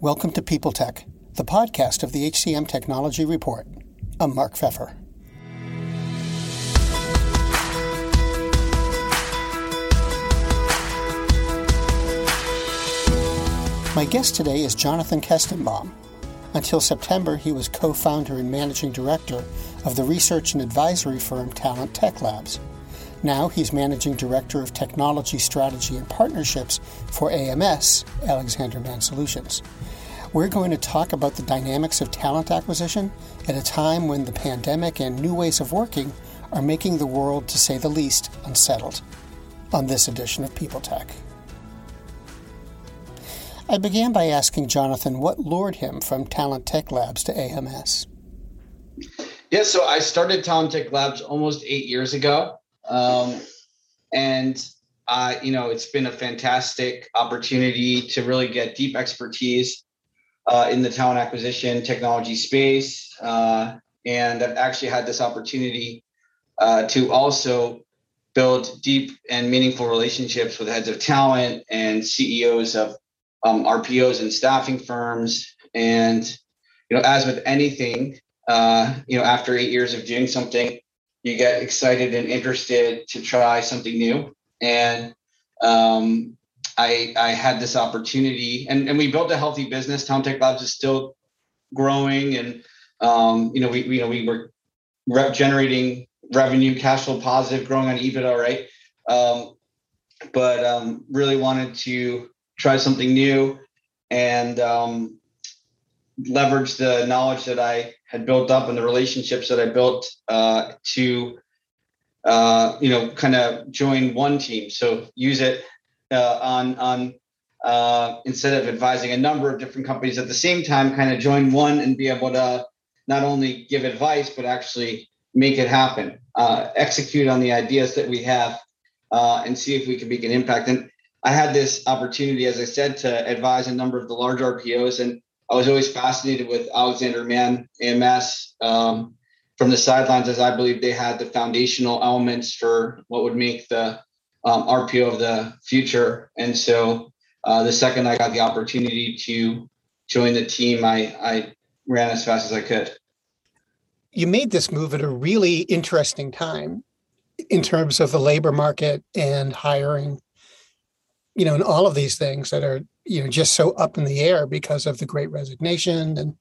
Welcome to People Tech, the podcast of the HCM Technology Report. I'm Mark Feffer. My guest today is Jonathan Kestenbaum. Until September, he was co founder and managing director of the research and advisory firm Talent Tech Labs. Now he's managing director of technology strategy and partnerships for AMS, Alexander Mann Solutions. We're going to talk about the dynamics of talent acquisition at a time when the pandemic and new ways of working are making the world, to say the least, unsettled. On this edition of People Tech. I began by asking Jonathan what lured him from Talent Tech Labs to AMS. Yeah, so I started Talent Tech Labs almost eight years ago. Um, and uh, you know, it's been a fantastic opportunity to really get deep expertise uh, in the talent acquisition technology space. Uh, and I've actually had this opportunity uh, to also build deep and meaningful relationships with heads of talent and CEOs of um, RPOs and staffing firms. And, you know, as with anything, uh, you know, after eight years of doing something, you get excited and interested to try something new. And um, I, I had this opportunity and, and we built a healthy business. Talent Tech Labs is still growing and, um, you know, we, you know, we were rep generating revenue, cash flow positive, growing on EBITDA, right? Um, but um, really wanted to try something new and um, leverage the knowledge that I had built up and the relationships that I built uh, to, uh, you know, kind of join one team. So use it uh, on on uh, instead of advising a number of different companies at the same time, kind of join one and be able to not only give advice but actually make it happen, uh, execute on the ideas that we have, uh, and see if we can make an impact. And I had this opportunity, as I said, to advise a number of the large RPOs, and I was always fascinated with Alexander Mann, AMS, um, from the sidelines, as I believe they had the foundational elements for what would make the um, RPO of the future. And so uh, the second I got the opportunity to join the team, I, I ran as fast as I could. You made this move at a really interesting time in terms of the labor market and hiring, you know, and all of these things that are, you know, just so up in the air because of the great resignation and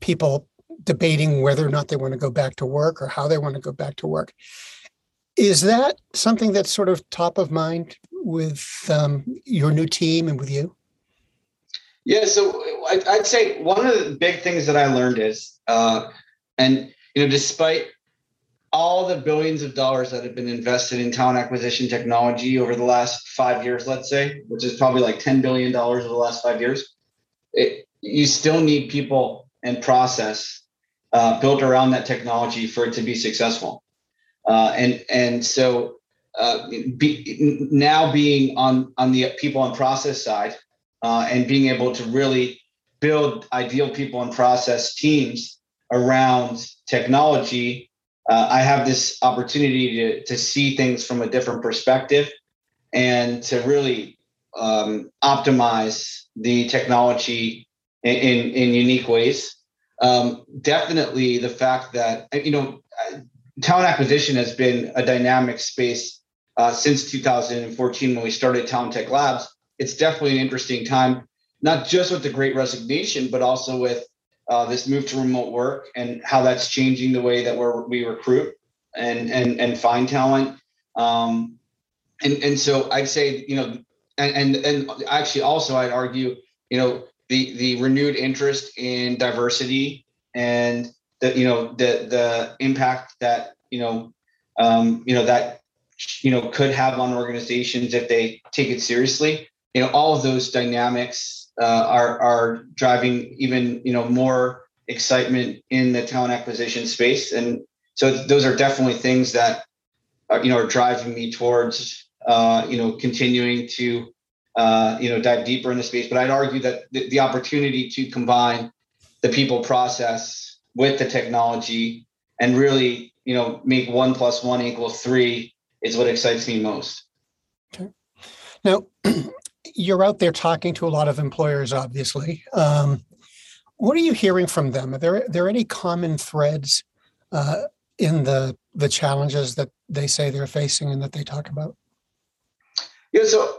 people debating whether or not they want to go back to work or how they want to go back to work. Is that something that's sort of top of mind with um, your new team and with you? Yeah, so I'd say one of the big things that I learned is, uh, and you know, despite all the billions of dollars that have been invested in talent acquisition technology over the last five years, let's say, which is probably like ten billion dollars over the last five years, it, you still need people and process uh, built around that technology for it to be successful. Uh, and and so uh, be, now being on on the people and process side uh, and being able to really build ideal people and process teams around technology, uh, I have this opportunity to to see things from a different perspective and to really um, optimize the technology in, in, in unique ways. Um, definitely the fact that you know talent acquisition has been a dynamic space uh, since 2014 when we started Talent Tech Labs. It's definitely an interesting time, not just with the great resignation, but also with uh, this move to remote work and how that's changing the way that we're, we recruit and, and, and find talent. Um, and, and so I'd say, you know, and, and, and actually also I'd argue, you know, the, the renewed interest in diversity and the you know the the impact that you know um, you know that you know could have on organizations if they take it seriously. You know, all of those dynamics uh, are are driving even you know more excitement in the talent acquisition space, and so those are definitely things that are, you know are driving me towards uh, you know continuing to uh, you know dive deeper in the space. But I'd argue that the, the opportunity to combine the people process with the technology and really, you know, make one plus one equal three is what excites me most. Okay. Now, you're out there talking to a lot of employers, obviously. Um, what are you hearing from them? Are there, are there any common threads uh, in the the challenges that they say they're facing and that they talk about? Yeah, so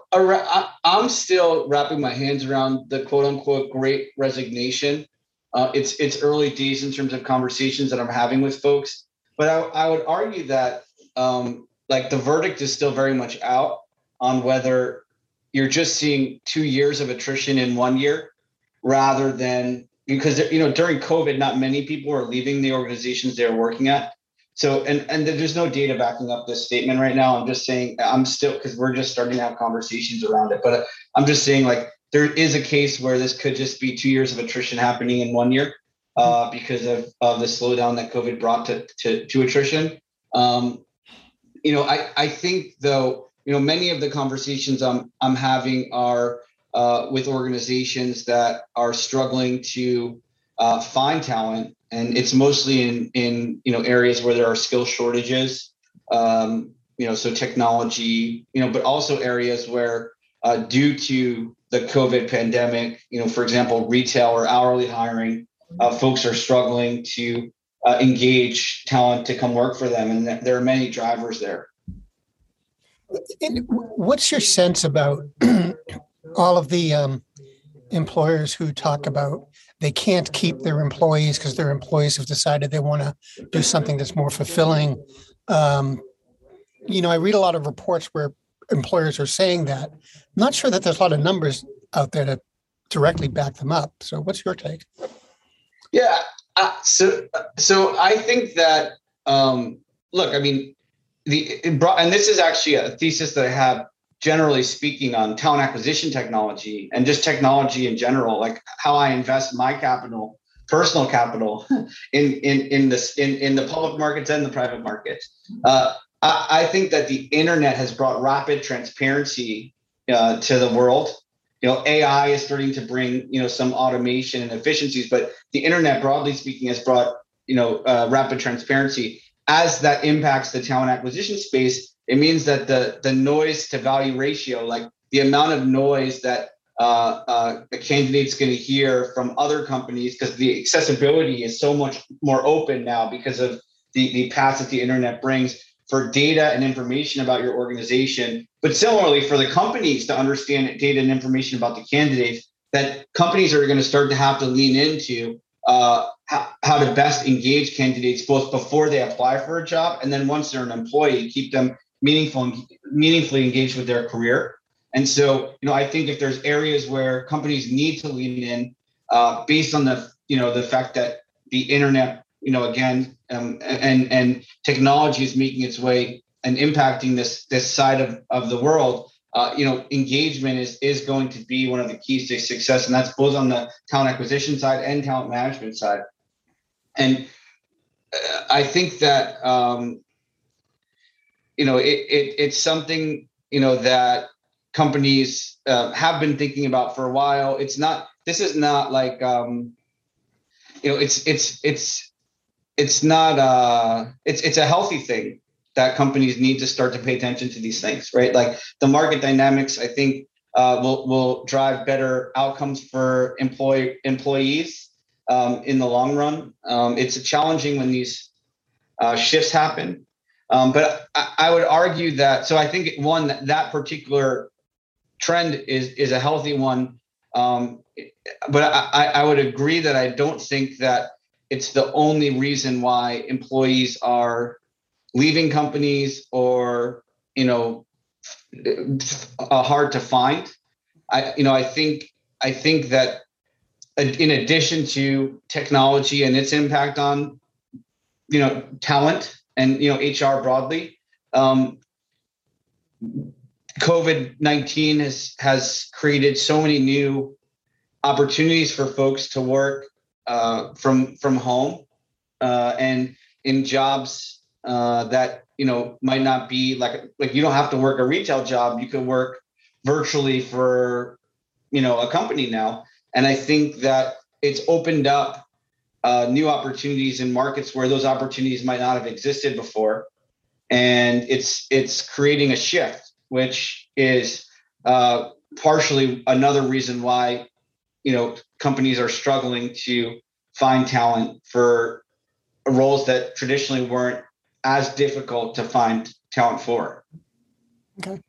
I'm still wrapping my hands around the quote unquote great resignation. Uh, it's it's early days in terms of conversations that I'm having with folks, but I, I would argue that um, like the verdict is still very much out on whether you're just seeing two years of attrition in one year rather than because you know during COVID, not many people are leaving the organizations they're working at. So and and there's no data backing up this statement right now. I'm just saying I'm still because we're just starting to have conversations around it. But I'm just saying like there is a case where this could just be two years of attrition happening in one year uh, because of, of the slowdown that COVID brought to to, to attrition. Um, you know, I I think though you know many of the conversations I'm I'm having are uh, with organizations that are struggling to uh, find talent. And it's mostly in in you know areas where there are skill shortages um, you know so technology you know but also areas where uh, due to the covid pandemic you know for example retail or hourly hiring uh, folks are struggling to uh, engage talent to come work for them. And there are many drivers there and what's your sense about all of the um, employers who talk about they can't keep their employees because their employees have decided they want to do something that's more fulfilling. Um, you know, I read a lot of reports where employers are saying that. I'm not sure that there's a lot of numbers out there to directly back them up. So, what's your take? Yeah. Uh, so, so I think that um, look, I mean, the and this is actually a thesis that I have generally speaking on talent acquisition technology and just technology in general like how i invest my capital personal capital in in in this in, in the public markets and the private markets. Uh, I, I, think that the internet has brought rapid transparency uh, to the world. You know ai is starting to bring you know some automation and efficiencies but the internet broadly speaking has brought you know uh, rapid transparency as that impacts the talent acquisition space it means that the the noise to value ratio, like the amount of noise that uh, uh, a candidate's going to hear from other companies, because the accessibility is so much more open now because of the the paths that the internet brings for data and information about your organization. But similarly, for the companies to understand data and information about the candidates, that companies are going to start to have to lean into uh, how, how to best engage candidates both before they apply for a job and then once they're an employee, keep them meaningful meaningfully engaged with their career. And so, you know, I think if there's areas where companies need to lean in, uh, based on the, you know, the fact that the internet, you know, again, um, and and technology is making its way and impacting this this side of, of the world, uh, you know, engagement is is going to be one of the keys to success, and that's both on the talent acquisition side and talent management side. And uh, I think that um, you know, it, it it's something you know that companies uh, have been thinking about for a while. It's not. This is not like um, you know. It's it's it's it's not. Uh, it's it's a healthy thing that companies need to start to pay attention to these things, right? Like the market dynamics, I think, uh, will will drive better outcomes for employee employees um, in the long run. Um, it's challenging when these uh, shifts happen, um, but I, I, would argue that so I think one that, that particular trend is is a healthy one. Um, but I, I would agree that I don't think that it's the only reason why employees are leaving companies or you know uh, hard to find. I you know I think I think that in addition to technology and its impact on you know talent and you know HR broadly. Um, COVID nineteen has has created so many new opportunities for folks to work uh, from from home uh, and in jobs uh, that you know might not be like like you don't have to work a retail job. You can work virtually for you know a company now, and I think that it's opened up uh, new opportunities in markets where those opportunities might not have existed before, and it's it's creating a shift, which is uh, partially another reason why you know companies are struggling to find talent for roles that traditionally weren't as difficult to find talent for. Okay.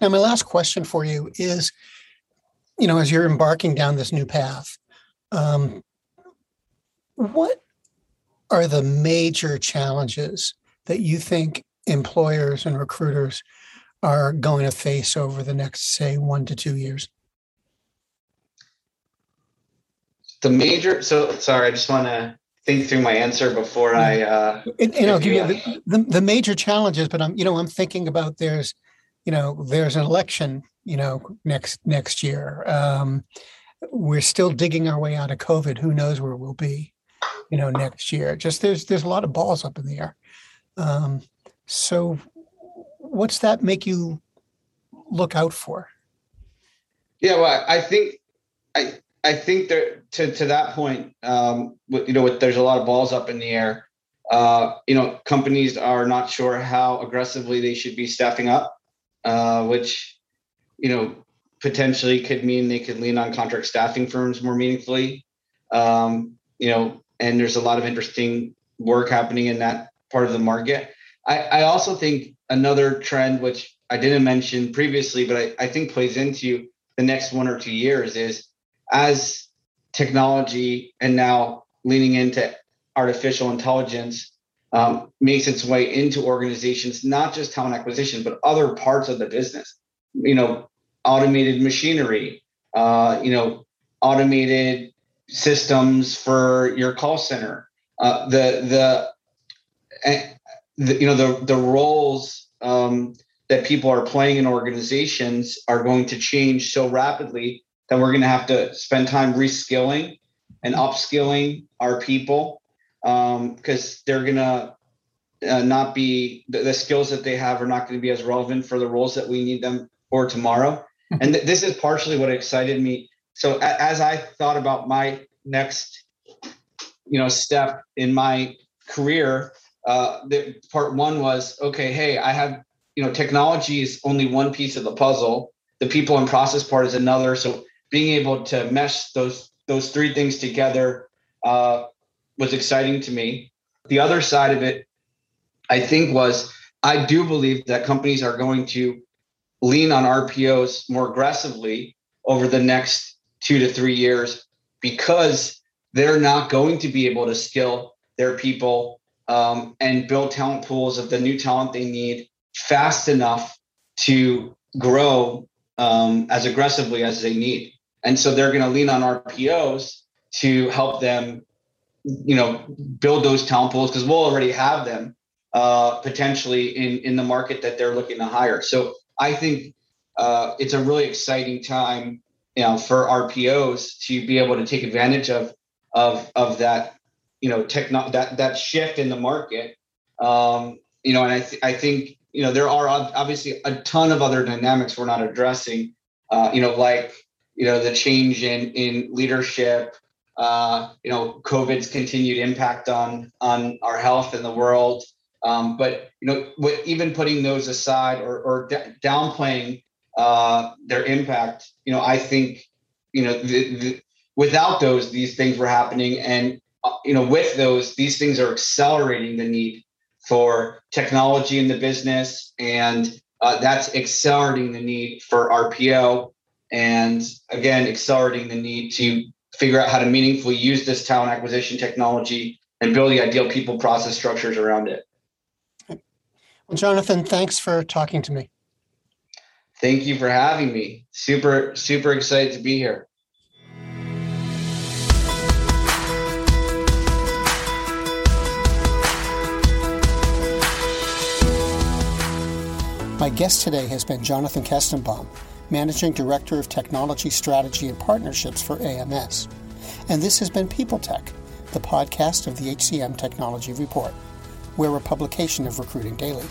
Now, my last question for you is you know, as you're embarking down this new path, um, what are the major challenges that you think employers and recruiters are going to face over the next, say, one to two years? The major, so sorry, I just want to think through my answer before I. Uh, and, and I'll give you the, the, the major challenges, but I'm, you know, I'm thinking about there's, you know, there's an election you know, next next year. Um, we're still digging our way out of COVID. Who knows where we'll be, you know, next year? Just there's there's a lot of balls up in the air. Um, so, what's that make you look out for? Yeah, well, I think I I think that to to that point, um, you know, there's a lot of balls up in the air. Uh, you know, companies are not sure how aggressively they should be staffing up, uh, which you know, potentially could mean they could lean on contract staffing firms more meaningfully. Um, you know, and there's a lot of interesting work happening in that part of the market. I, I also think another trend, which I didn't mention previously, but I, I think plays into the next one or two years is as technology and now leaning into artificial intelligence um, makes its way into organizations, not just talent acquisition, but other parts of the business. You know, automated machinery, uh, you know, automated systems for your call center. Uh, the, the, eh, the you know the the roles um, that people are playing in organizations are going to change so rapidly that we're going to have to spend time reskilling and upskilling our people because um, they're going to uh, not be the, the, skills that they have are not going to be as relevant for the roles that we need them for tomorrow and th- this is partially what excited me. So a- as I thought about my next, you know, step in my career, uh, the part one was okay. Hey, I have you know, technology is only one piece of the puzzle. The people and process part is another. So being able to mesh those those three things together uh, was exciting to me. The other side of it, I think, was I do believe that companies are going to lean on RPOs more aggressively over the next two to three years because they're not going to be able to skill their people um, and build talent pools of the new talent they need fast enough to grow um, as aggressively as they need. And so they're going to lean on RPOs to help them, you know, build those talent pools because we'll already have them uh, potentially in in the market that they're looking to hire. So I think uh, it's a really exciting time, you know, for RPOs to be able to take advantage of of of that, you know, techno that that shift in the market. Um, you know, and I th- I think you know there are obviously a ton of other dynamics we're not addressing. Uh, you know, like you know the change in in leadership. Uh, you know, COVID's continued impact on on our health in the world. Um, but you know, even putting those aside or, or d- downplaying uh, their impact, you know, I think you know the, the, without those, these things were happening, and uh, you know, with those, these things are accelerating the need for technology in the business, and uh, that's accelerating the need for RPO, and again, accelerating the need to figure out how to meaningfully use this talent acquisition technology and build the ideal people process structures around it. Well, Jonathan, thanks for talking to me. Thank you for having me. Super, super excited to be here. My guest today has been Jonathan Kestenbaum, Managing Director of Technology Strategy and Partnerships for AMS. And this has been People Tech, the podcast of the HCM Technology Report. We're a publication of Recruiting Daily.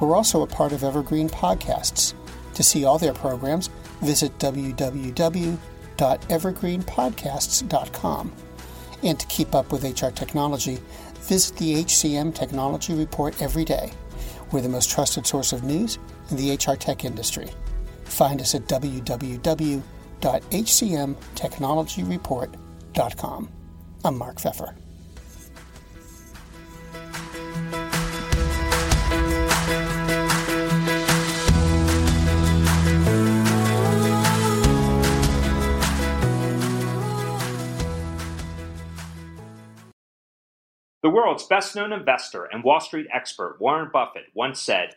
We're also a part of Evergreen Podcasts. To see all their programs, visit www.evergreenpodcasts.com. And to keep up with HR technology, visit the HCM Technology Report every day. We're the most trusted source of news in the HR tech industry. Find us at www.hcmtechnologyreport.com. I'm Mark Feffer. The world's best known investor and Wall Street expert, Warren Buffett, once said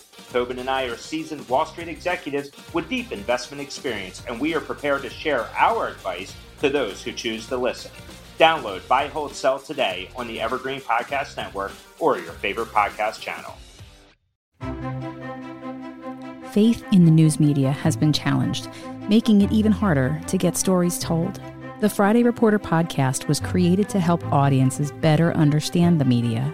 Tobin and I are seasoned Wall Street executives with deep investment experience, and we are prepared to share our advice to those who choose to listen. Download Buy, Hold, Sell today on the Evergreen Podcast Network or your favorite podcast channel. Faith in the news media has been challenged, making it even harder to get stories told. The Friday Reporter podcast was created to help audiences better understand the media